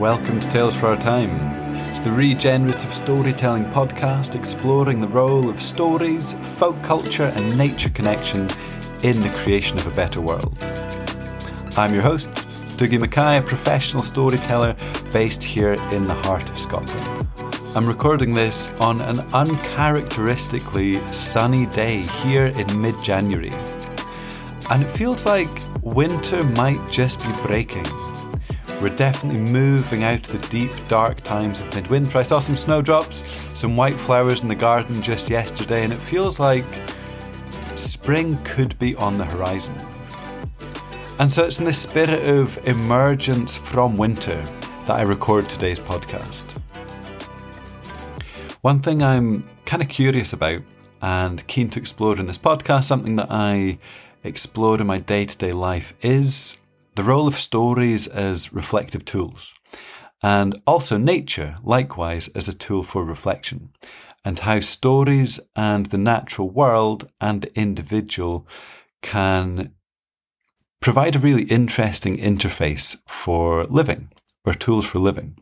welcome to Tales for Our Time. It's the regenerative storytelling podcast exploring the role of stories, folk culture, and nature connection in the creation of a better world. I'm your host, Dougie Mackay, a professional storyteller based here in the heart of Scotland. I'm recording this on an uncharacteristically sunny day here in mid January. And it feels like winter might just be breaking. We're definitely moving out of the deep, dark times of midwinter. I saw some snowdrops, some white flowers in the garden just yesterday, and it feels like spring could be on the horizon. And so it's in the spirit of emergence from winter that I record today's podcast. One thing I'm kind of curious about and keen to explore in this podcast, something that I explore in my day to day life, is the role of stories as reflective tools, and also nature, likewise, as a tool for reflection, and how stories and the natural world and the individual can provide a really interesting interface for living, or tools for living.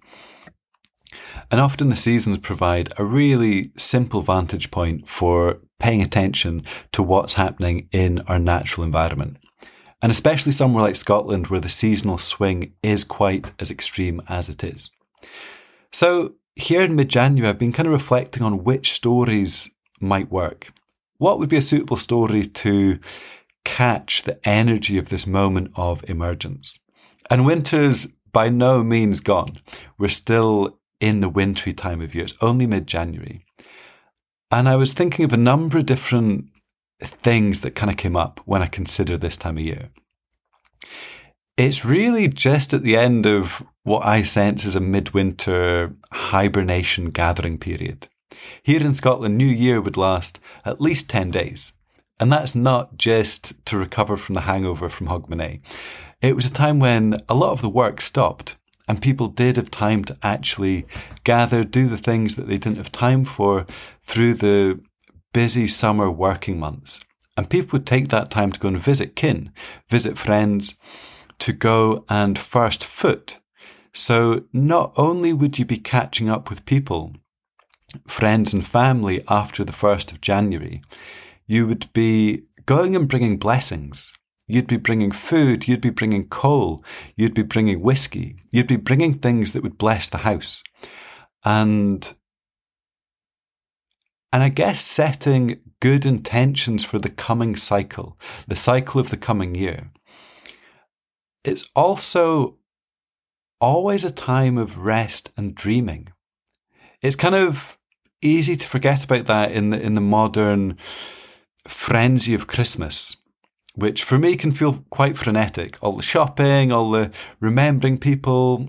And often the seasons provide a really simple vantage point for paying attention to what's happening in our natural environment and especially somewhere like Scotland where the seasonal swing is quite as extreme as it is. So, here in mid January, I've been kind of reflecting on which stories might work. What would be a suitable story to catch the energy of this moment of emergence? And winter's by no means gone. We're still in the wintry time of year. It's only mid January. And I was thinking of a number of different things that kind of came up when I consider this time of year. It's really just at the end of what I sense as a midwinter hibernation gathering period. Here in Scotland, New Year would last at least 10 days. And that's not just to recover from the hangover from Hogmanay. It was a time when a lot of the work stopped and people did have time to actually gather, do the things that they didn't have time for through the busy summer working months. And people would take that time to go and visit kin, visit friends, to go and first foot. So not only would you be catching up with people, friends and family after the 1st of January, you would be going and bringing blessings. You'd be bringing food, you'd be bringing coal, you'd be bringing whiskey, you'd be bringing things that would bless the house. And and I guess setting good intentions for the coming cycle, the cycle of the coming year. It's also always a time of rest and dreaming. It's kind of easy to forget about that in the, in the modern frenzy of Christmas, which for me can feel quite frenetic. All the shopping, all the remembering people,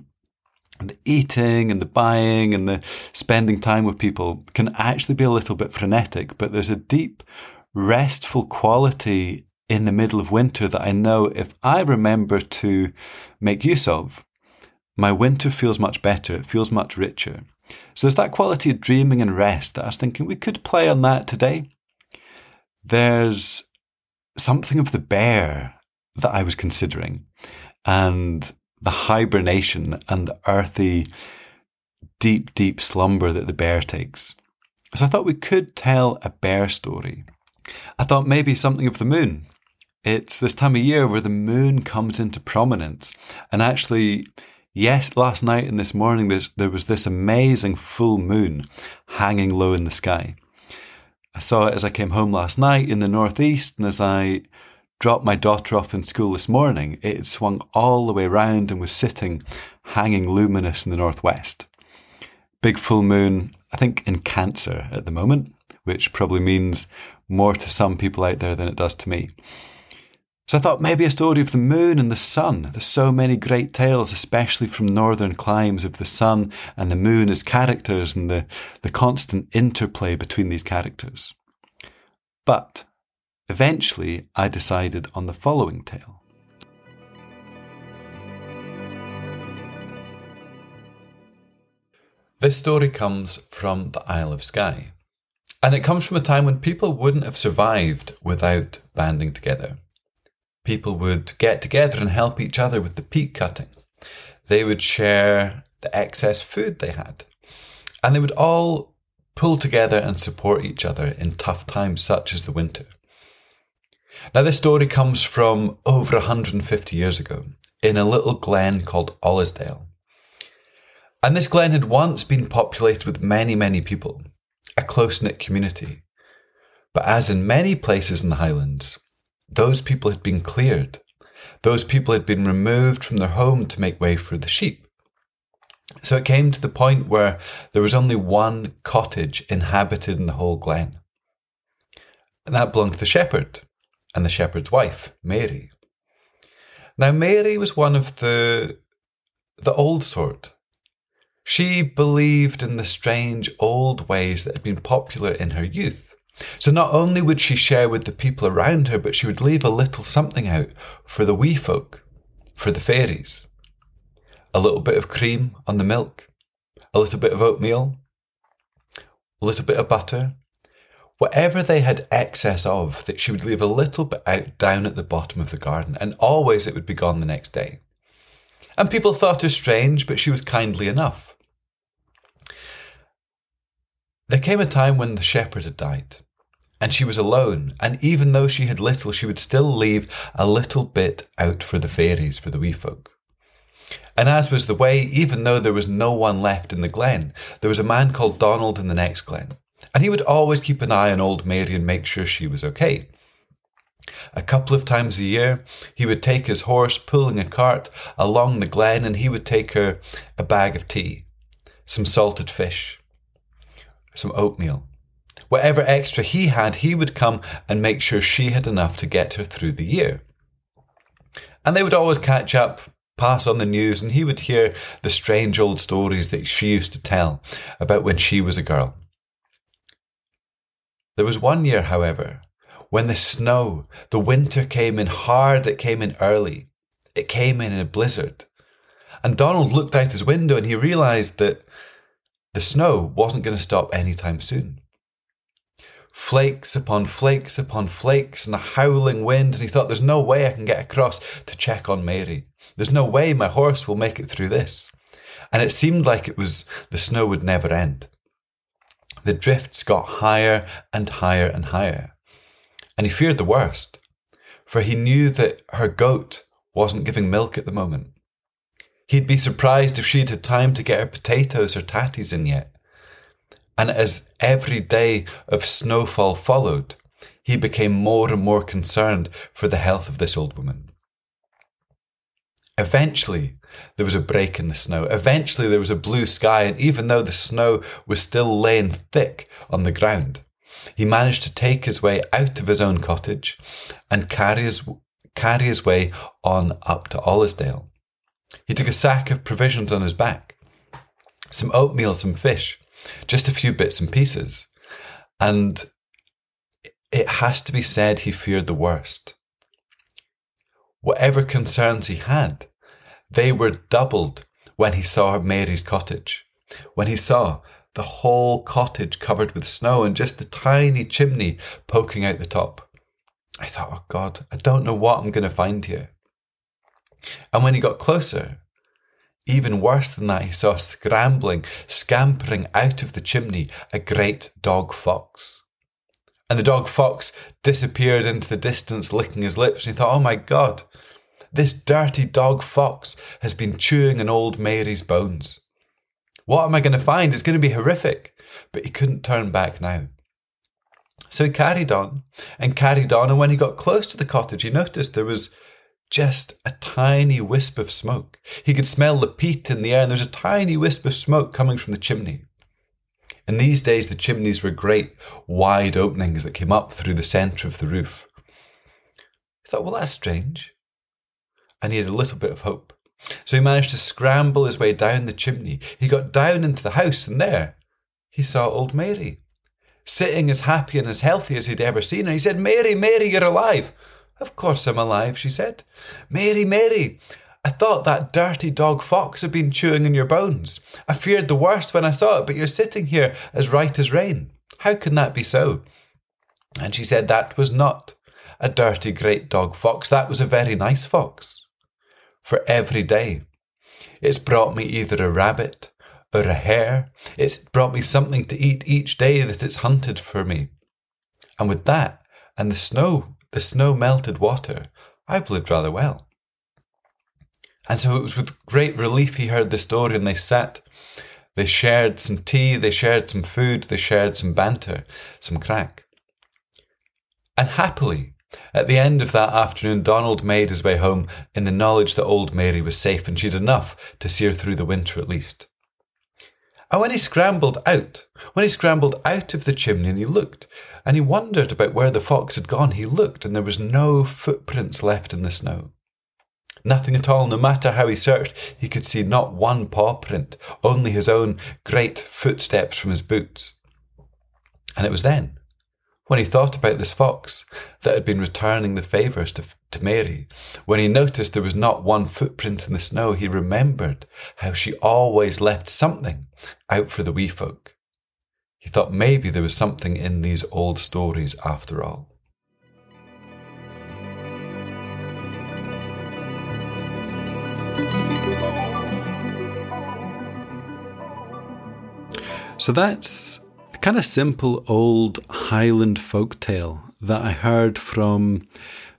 and the eating and the buying and the spending time with people can actually be a little bit frenetic, but there's a deep, restful quality in the middle of winter that I know if I remember to make use of, my winter feels much better. It feels much richer. So there's that quality of dreaming and rest that I was thinking we could play on that today. There's something of the bear that I was considering. And the hibernation and the earthy, deep, deep slumber that the bear takes. So I thought we could tell a bear story. I thought maybe something of the moon. It's this time of year where the moon comes into prominence. And actually, yes, last night and this morning, there was this amazing full moon hanging low in the sky. I saw it as I came home last night in the northeast, and as I dropped my daughter off in school this morning, it had swung all the way round and was sitting hanging luminous in the northwest. Big full moon, I think in Cancer at the moment, which probably means more to some people out there than it does to me. So I thought maybe a story of the moon and the sun. There's so many great tales, especially from northern climes, of the sun and the moon as characters and the, the constant interplay between these characters. But Eventually, I decided on the following tale. This story comes from the Isle of Skye, and it comes from a time when people wouldn't have survived without banding together. People would get together and help each other with the peat cutting. They would share the excess food they had. And they would all pull together and support each other in tough times such as the winter. Now, this story comes from over 150 years ago in a little glen called Ollisdale. And this glen had once been populated with many, many people, a close knit community. But as in many places in the Highlands, those people had been cleared. Those people had been removed from their home to make way for the sheep. So it came to the point where there was only one cottage inhabited in the whole glen. And that belonged to the shepherd and the shepherd's wife, Mary. Now, Mary was one of the, the old sort. She believed in the strange old ways that had been popular in her youth. So not only would she share with the people around her, but she would leave a little something out for the wee folk, for the fairies. A little bit of cream on the milk, a little bit of oatmeal, a little bit of butter. Whatever they had excess of, that she would leave a little bit out down at the bottom of the garden, and always it would be gone the next day. And people thought her strange, but she was kindly enough. There came a time when the shepherd had died, and she was alone, and even though she had little, she would still leave a little bit out for the fairies, for the wee folk. And as was the way, even though there was no one left in the glen, there was a man called Donald in the next glen, and he would always keep an eye on old Mary and make sure she was okay. A couple of times a year, he would take his horse pulling a cart along the glen and he would take her a bag of tea, some salted fish, some oatmeal, Whatever extra he had, he would come and make sure she had enough to get her through the year. And they would always catch up, pass on the news, and he would hear the strange old stories that she used to tell about when she was a girl. There was one year, however, when the snow, the winter came in hard, it came in early. It came in in a blizzard. And Donald looked out his window and he realized that the snow wasn't going to stop anytime soon flakes upon flakes upon flakes and a howling wind, and he thought, There's no way I can get across to check on Mary. There's no way my horse will make it through this. And it seemed like it was the snow would never end. The drifts got higher and higher and higher. And he feared the worst, for he knew that her goat wasn't giving milk at the moment. He'd be surprised if she'd had time to get her potatoes or tatties in yet. And as every day of snowfall followed, he became more and more concerned for the health of this old woman. Eventually, there was a break in the snow. Eventually, there was a blue sky, and even though the snow was still laying thick on the ground, he managed to take his way out of his own cottage and carry his, carry his way on up to Ollisdale. He took a sack of provisions on his back, some oatmeal, some fish, just a few bits and pieces. And it has to be said he feared the worst. Whatever concerns he had, they were doubled when he saw Mary's cottage, when he saw the whole cottage covered with snow and just the tiny chimney poking out the top. I thought, oh God, I don't know what I'm going to find here. And when he got closer, even worse than that, he saw scrambling, scampering out of the chimney a great dog fox. And the dog fox disappeared into the distance, licking his lips, and he thought, oh my God, this dirty dog fox has been chewing an old Mary's bones. What am I going to find? It's going to be horrific. But he couldn't turn back now. So he carried on and carried on, and when he got close to the cottage, he noticed there was just a tiny wisp of smoke. He could smell the peat in the air, and there was a tiny wisp of smoke coming from the chimney. In these days, the chimneys were great, wide openings that came up through the centre of the roof. He thought, well, that's strange. And he had a little bit of hope. So he managed to scramble his way down the chimney. He got down into the house, and there he saw old Mary, sitting as happy and as healthy as he'd ever seen her. He said, Mary, Mary, you're alive. Of course I'm alive, she said. Mary, Mary, I thought that dirty dog fox had been chewing in your bones. I feared the worst when I saw it, but you're sitting here as right as rain. How can that be so? And she said that was not a dirty great dog fox, that was a very nice fox. For every day It's brought me either a rabbit or a hare. It's brought me something to eat each day that it's hunted for me. And with that, and the snow, the snow melted water, I've lived rather well. And so it was with great relief he heard the story and they sat. They shared some tea, they shared some food, they shared some banter, some crack. And happily, at the end of that afternoon, Donald made his way home in the knowledge that old Mary was safe and she'd enough to see her through the winter at least. And when he scrambled out, when he scrambled out of the chimney and he looked, and he wondered about where the fox had gone, he looked and there was no footprints left in the snow. Nothing at all, no matter how he searched, he could see not one paw print, only his own great footsteps from his boots. And it was then when he thought about this fox that had been returning the favours to, to Mary, when he noticed there was not one footprint in the snow, he remembered how she always left something out for the wee folk. He thought maybe there was something in these old stories after all. So that's kind of simple old Highland folk tale that I heard from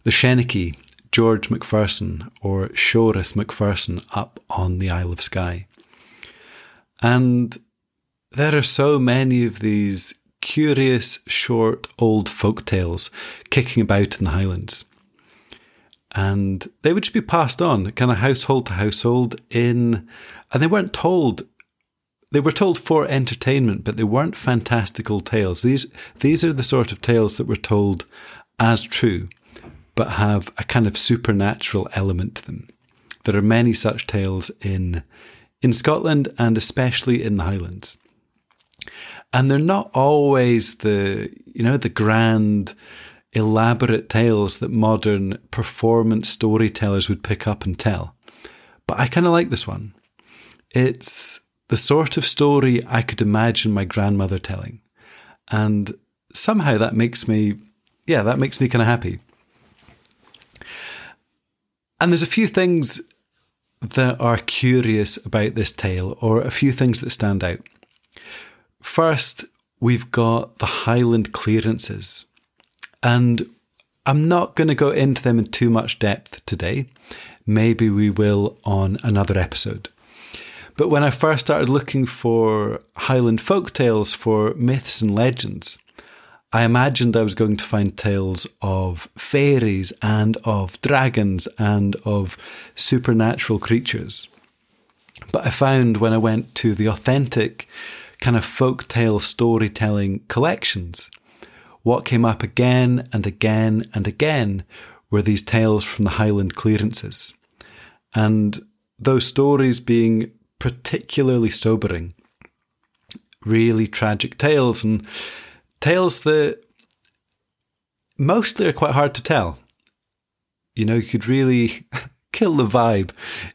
the Seanachie, George Macpherson, or Seoras Macpherson up on the Isle of Skye. And there are so many of these curious, short, old folk tales kicking about in the Highlands. And they would just be passed on, kind of household to household, in, and they weren't told they were told for entertainment, but they weren't fantastical tales. These these are the sort of tales that were told as true, but have a kind of supernatural element to them. There are many such tales in in Scotland and especially in the Highlands. And they're not always the you know the grand elaborate tales that modern performance storytellers would pick up and tell. But I kind of like this one. It's the sort of story I could imagine my grandmother telling. And somehow that makes me, yeah, that makes me kind of happy. And there's a few things that are curious about this tale, or a few things that stand out. First, we've got the Highland clearances. And I'm not going to go into them in too much depth today. Maybe we will on another episode. But when I first started looking for Highland folk tales for myths and legends, I imagined I was going to find tales of fairies and of dragons and of supernatural creatures. But I found when I went to the authentic kind of folk tale storytelling collections, what came up again and again and again were these tales from the Highland clearances. And those stories being particularly sobering, really tragic tales and tales that mostly are quite hard to tell. You know, you could really kill the vibe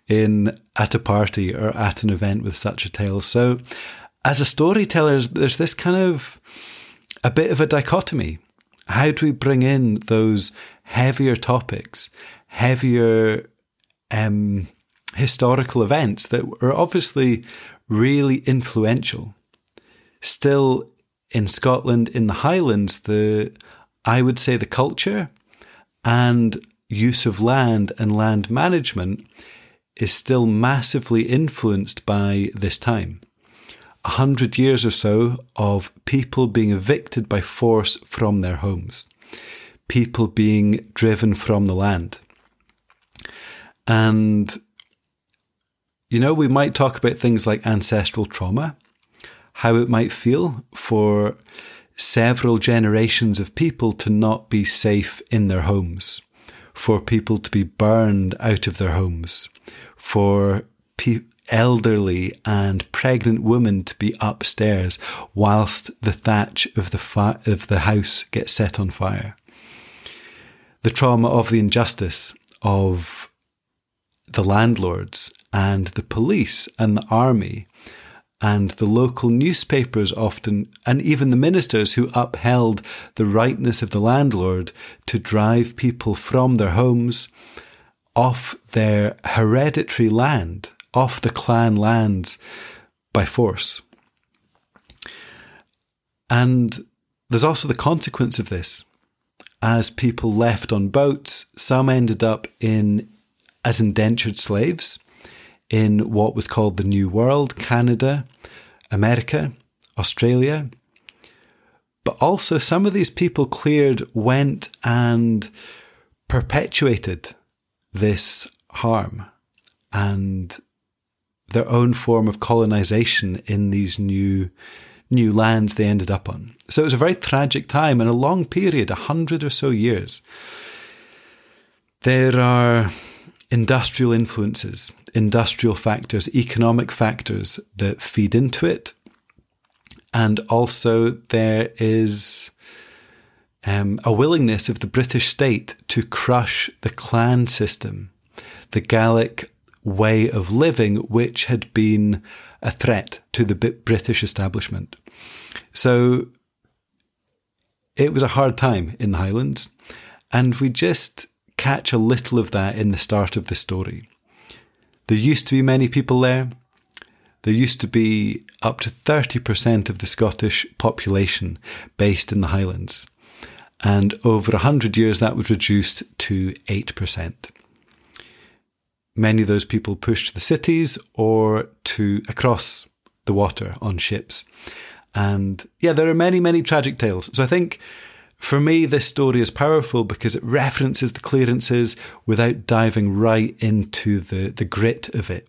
in at a party or at an event with such a tale. So, as a storyteller, there's this kind of a bit of a dichotomy. How do we bring in those heavier topics, heavier um, historical events that were obviously really influential. Still, in Scotland, in the Highlands, the I would say the culture and use of land and land management is still massively influenced by this time. A hundred years or so of people being evicted by force from their homes, people being driven from the land. And you know, we might talk about things like ancestral trauma, how it might feel for several generations of people to not be safe in their homes, for people to be burned out of their homes, for pe- elderly and pregnant women to be upstairs whilst the thatch of the fi- of the house gets set on fire. The trauma of the injustice of the landlords and the police and the army and the local newspapers often, and even the ministers who upheld the rightness of the landlord to drive people from their homes off their hereditary land, off the clan lands by force. And there's also the consequence of this. As people left on boats, some ended up in as indentured slaves in what was called the New World, Canada, America, Australia. But also, some of these people cleared went and perpetuated this harm and their own form of colonization in these new new lands they ended up on. So it was a very tragic time and a long period, a hundred or so years. There are industrial influences, industrial factors, economic factors that feed into it. And also there is um, a willingness of the British state to crush the clan system, the Gaelic way of living, which had been a threat to the British establishment. So it was a hard time in the Highlands, and we just catch a little of that in the start of the story. There used to be many people there. There used to be up to 30% of the Scottish population based in the Highlands. And over 100 years, that was reduced to 8% many of those people pushed to the cities or to across the water on ships. And yeah, there are many, many tragic tales. So I think for me, this story is powerful because it references the clearances without diving right into the, the grit of it.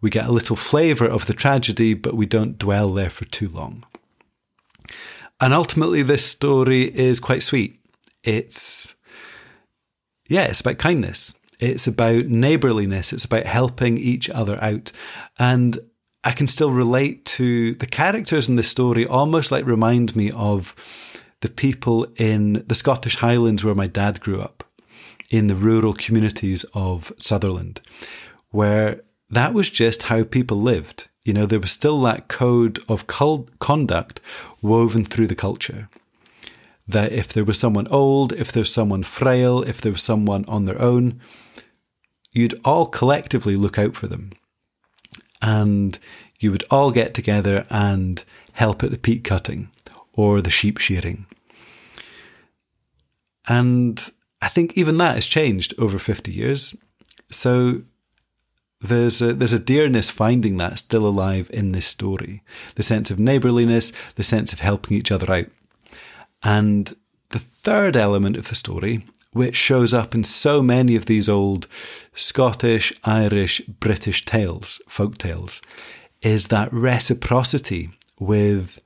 We get a little flavour of the tragedy, but we don't dwell there for too long. And ultimately, this story is quite sweet. It's, yeah, it's about kindness. It's about neighborliness. It's about helping each other out. And I can still relate to the characters in the story, almost like remind me of the people in the Scottish Highlands where my dad grew up, in the rural communities of Sutherland, where that was just how people lived. You know, there was still that code of conduct woven through the culture. That if there was someone old, if there's someone frail, if there was someone on their own, you'd all collectively look out for them. And you would all get together and help at the peat cutting or the sheep shearing. And I think even that has changed over 50 years. So there's a, there's a dearness finding that still alive in this story. The sense of neighbourliness, the sense of helping each other out. And the third element of the story which shows up in so many of these old Scottish, Irish, British tales, folk tales, is that reciprocity with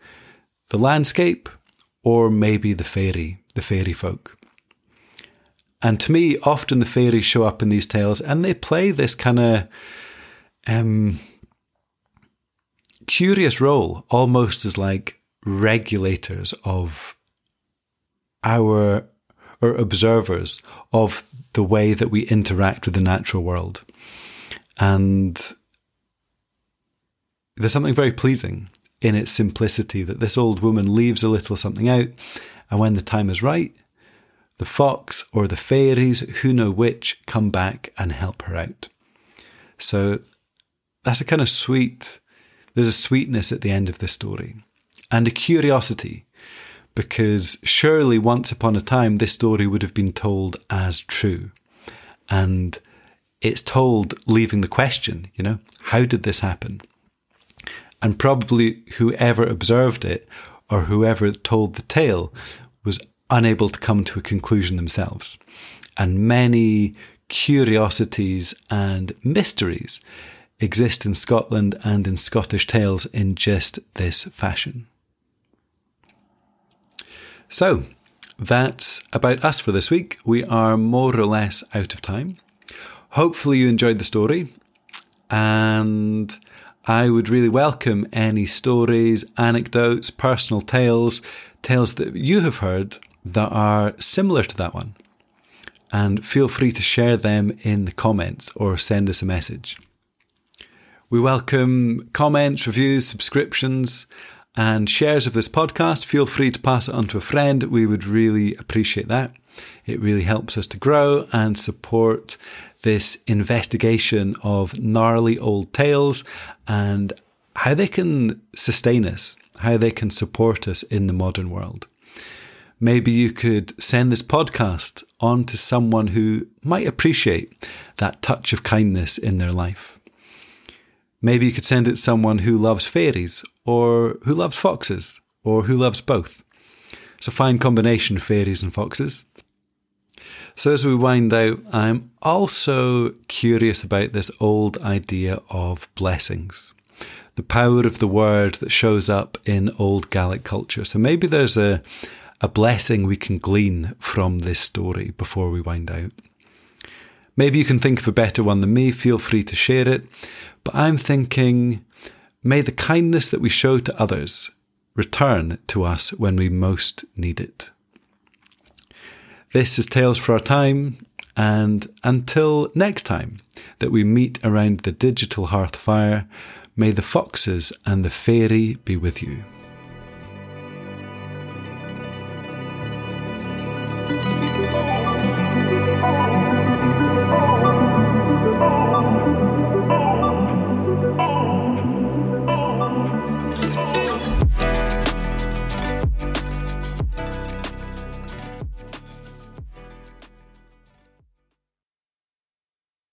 the landscape or maybe the fairy, the fairy folk. And to me, often the fairies show up in these tales and they play this kind of um, curious role, almost as like regulators of our or observers of the way that we interact with the natural world. And there's something very pleasing in its simplicity that this old woman leaves a little something out, and when the time is right, the fox or the fairies, who know which, come back and help her out. So that's a kind of sweet, there's a sweetness at the end of the story and a curiosity because surely once upon a time this story would have been told as true. And it's told leaving the question, you know, how did this happen? And probably whoever observed it or whoever told the tale was unable to come to a conclusion themselves. And many curiosities and mysteries exist in Scotland and in Scottish tales in just this fashion. So that's about us for this week. We are more or less out of time. Hopefully, you enjoyed the story, and I would really welcome any stories, anecdotes, personal tales, tales that you have heard that are similar to that one. And feel free to share them in the comments or send us a message. We welcome comments, reviews, subscriptions, and shares of this podcast. Feel free to pass it on to a friend. We would really appreciate that. It really helps us to grow and support this investigation of gnarly old tales and how they can sustain us, how they can support us in the modern world. Maybe you could send this podcast on to someone who might appreciate that touch of kindness in their life. Maybe you could send it to someone who loves fairies, or who loves foxes, or who loves both. It's a fine combination, of fairies and foxes. So, as we wind out, I'm also curious about this old idea of blessings, the power of the word that shows up in old Gaelic culture. So, maybe there's a, a blessing we can glean from this story before we wind out. Maybe you can think of a better one than me, feel free to share it. But I'm thinking, may the kindness that we show to others return to us when we most need it. This is Tales for Our Time, and until next time that we meet around the digital hearth fire, may the foxes and the fairy be with you.